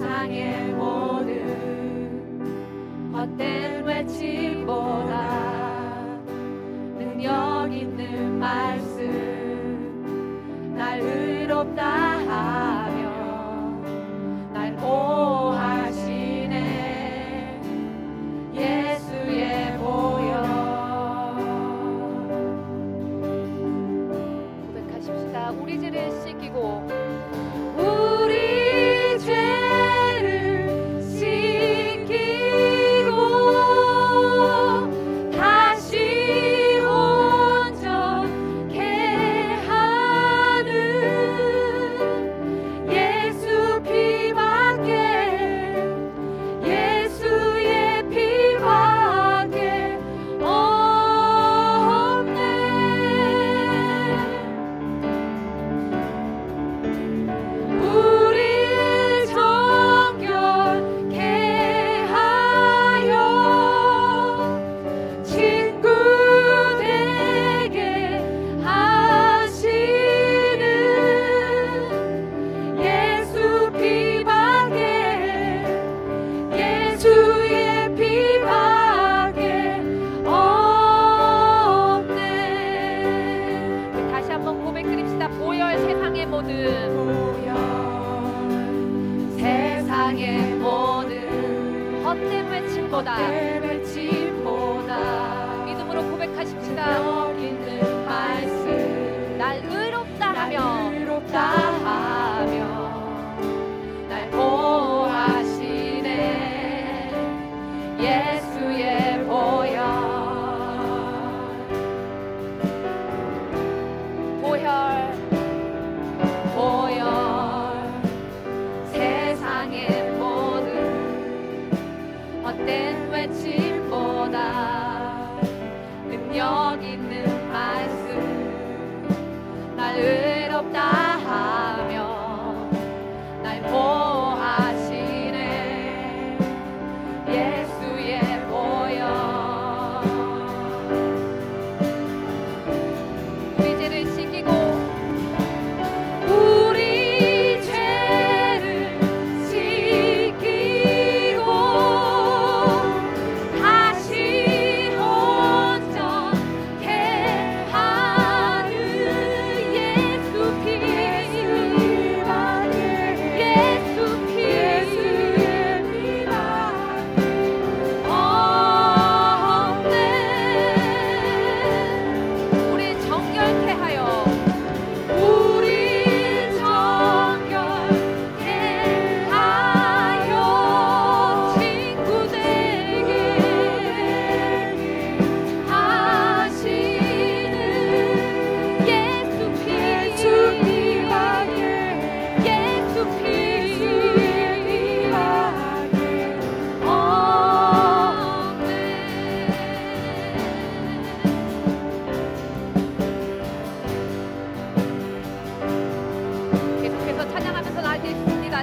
세상의 모든 헛된 외침보다 능력 있는 말씀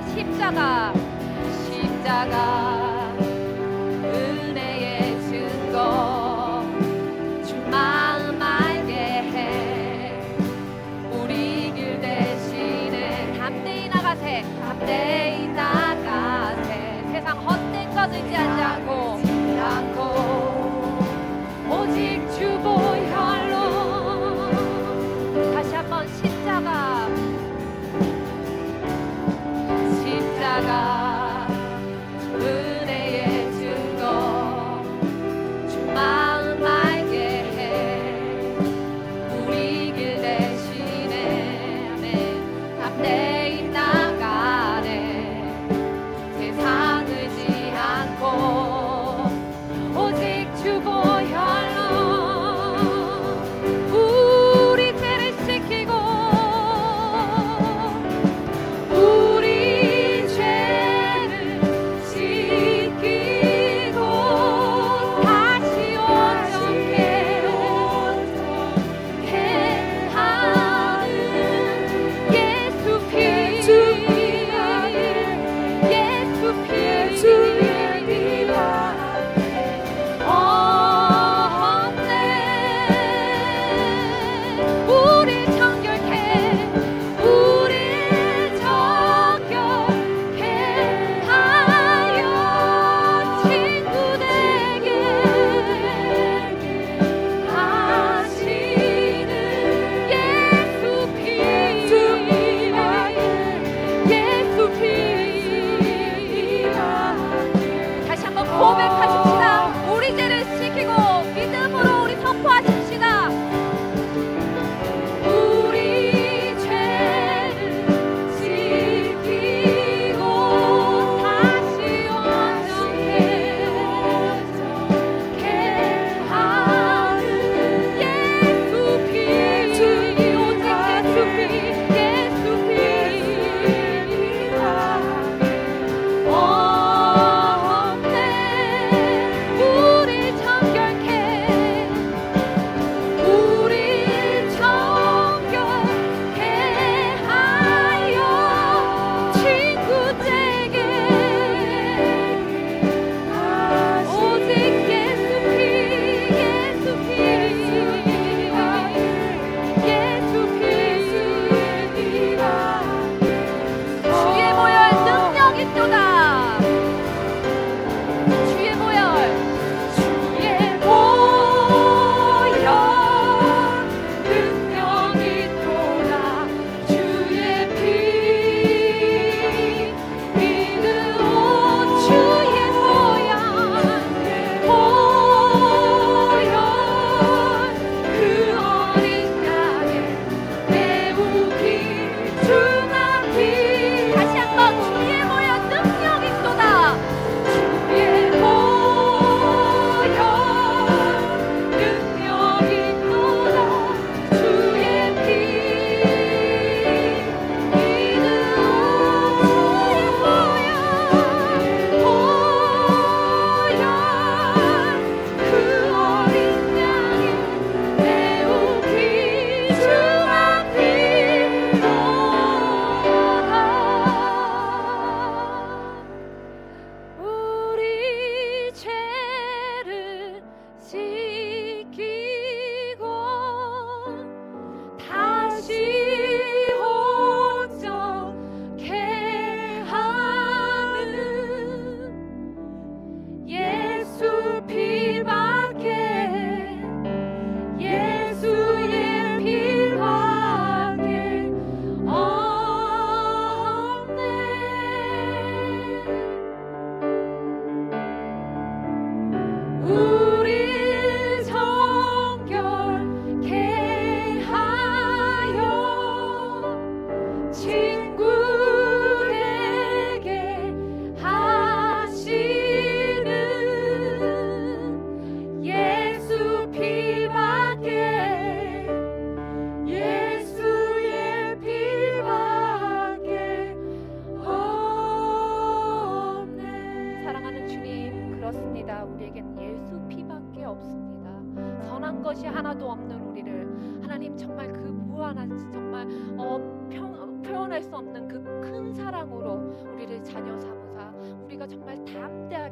십자가 십자가.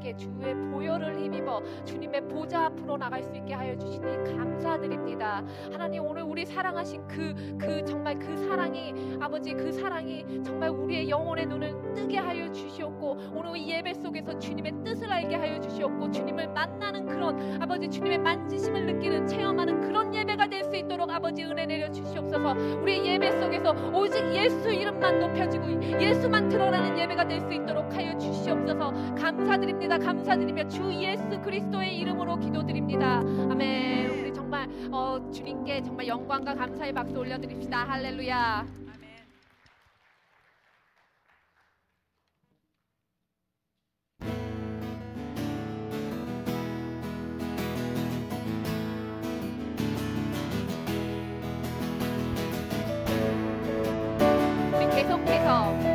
담대하게 주의 보혈을 힘입어 주님의 보좌 앞으로 나갈 수 있게 하여 주시니 감사드립니다. 하나님 오늘 우리 사랑하신 그 그 정말 그 사랑이 아버지 그 사랑이 정말 우리의 영혼의 눈을 뜨게 하여 주시옵고 오늘 이 예배 속에서 주님의 뜻을 알게 하여 주시옵고 주님을 만나는 그런 아버지 주님의 만지심을 느끼는 체험하는 그런 예배가 될 수 있도록 아버지 은혜 내려 주시옵소서. 우리 예배 속에서 오직 예수 이름만 높여지고 예수만 드러나는 예배가 될 수 있도록 하여 주시옵소서. 감사드립니다. 감사드리며 주 예수 그리스도의 이름으로 기도드립니다. 아멘. 우리 정말 어, 주님께 정말 영광과 감사의 박수 올려드립시다. 할렐루야 우리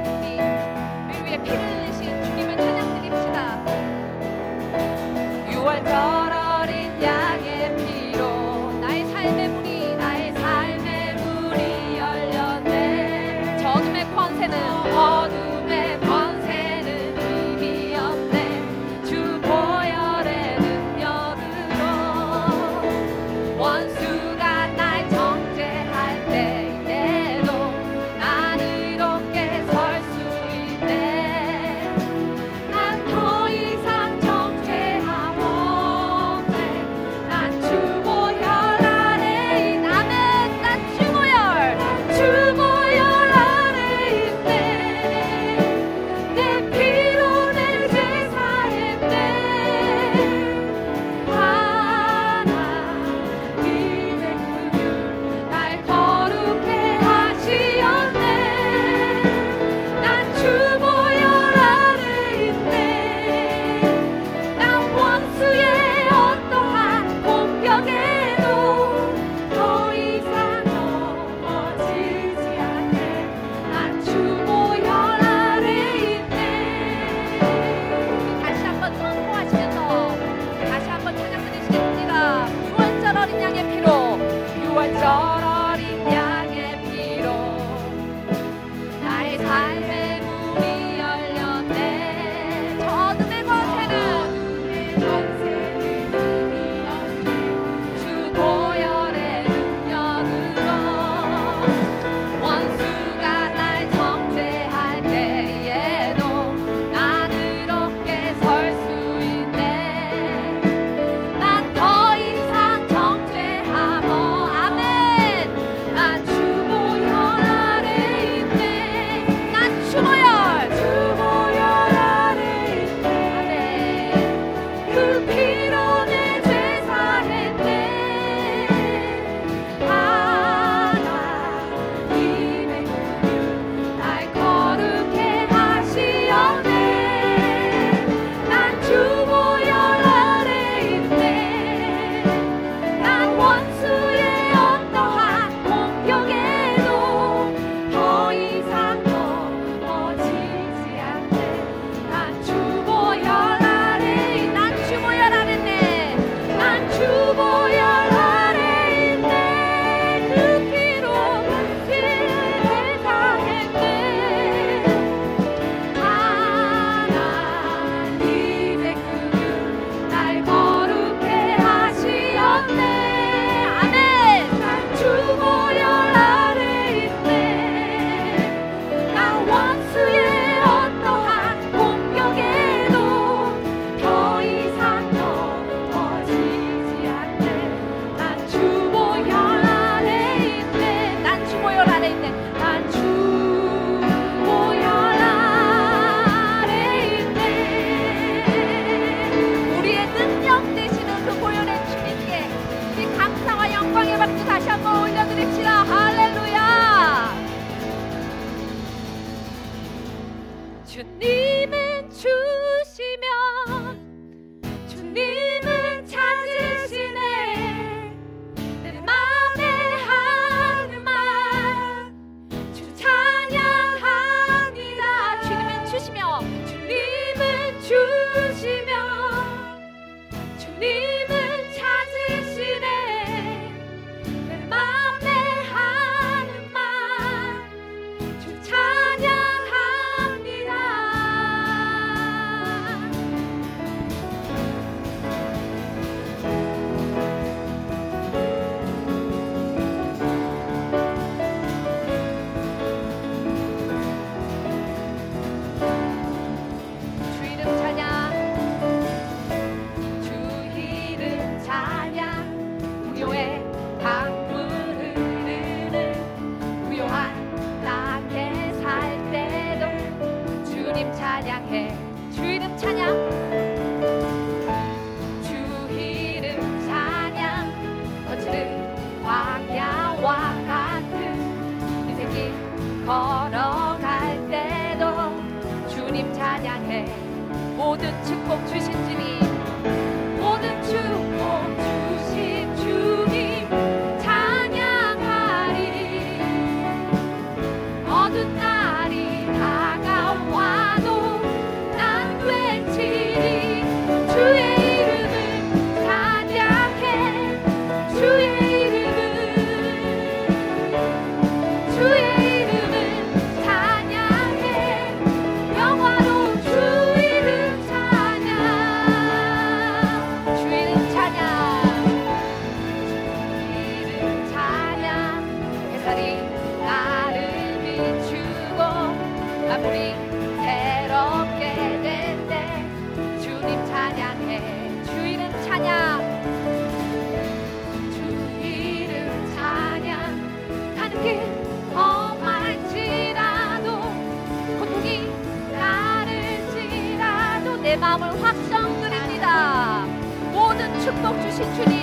to the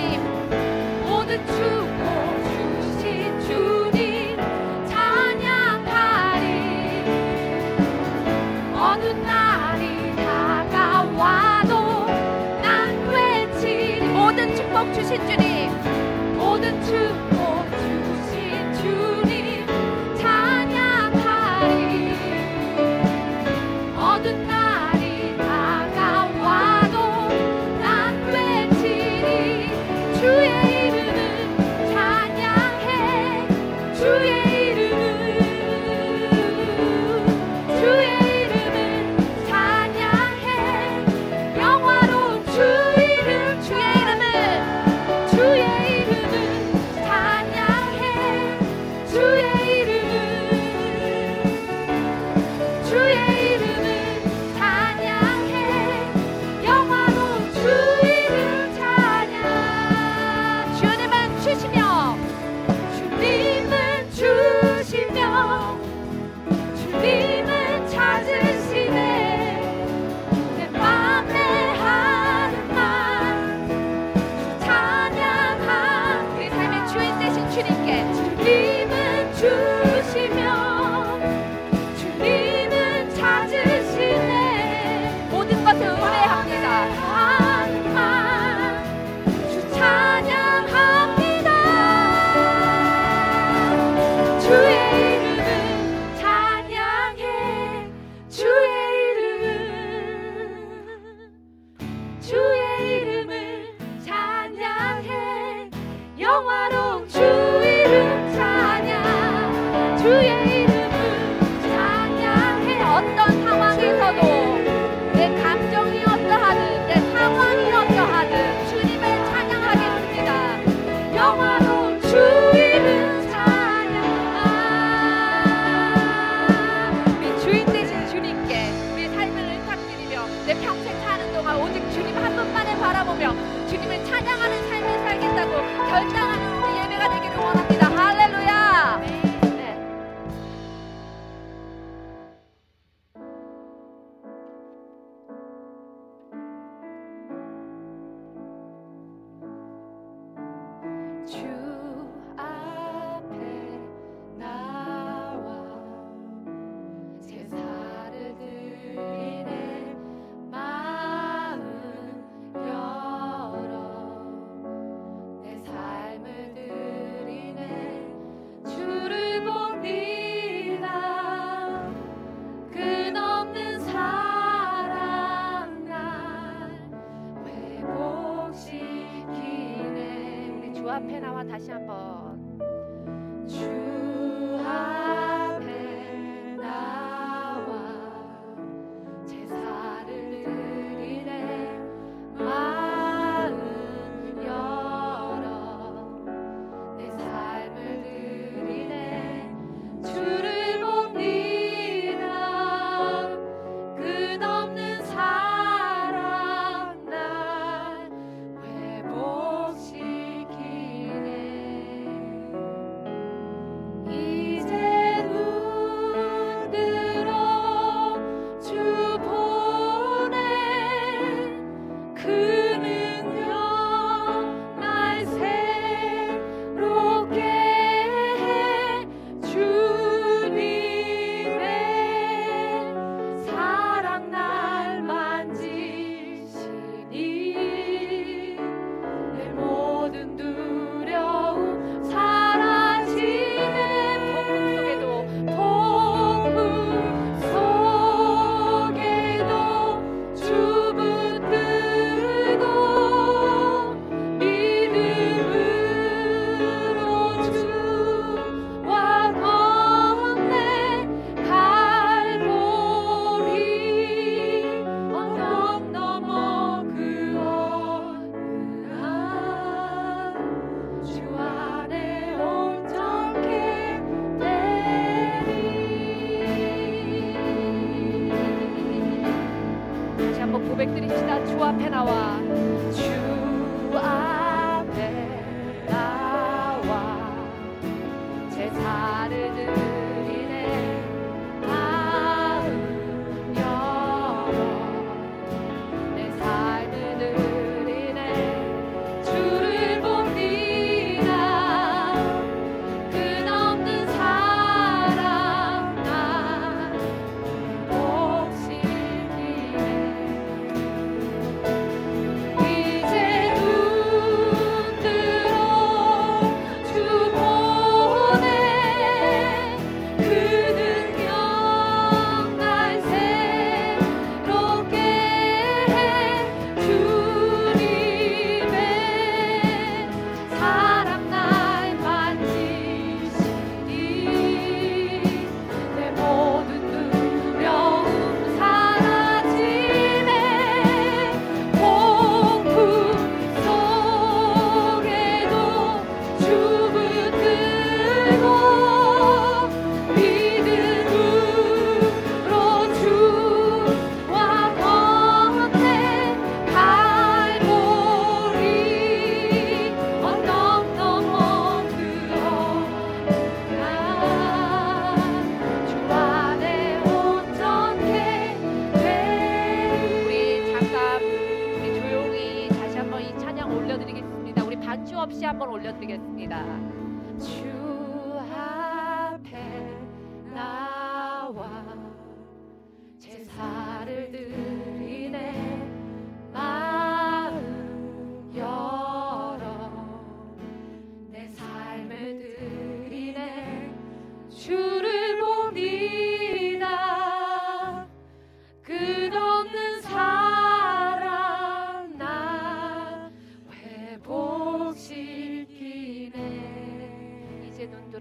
주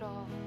God.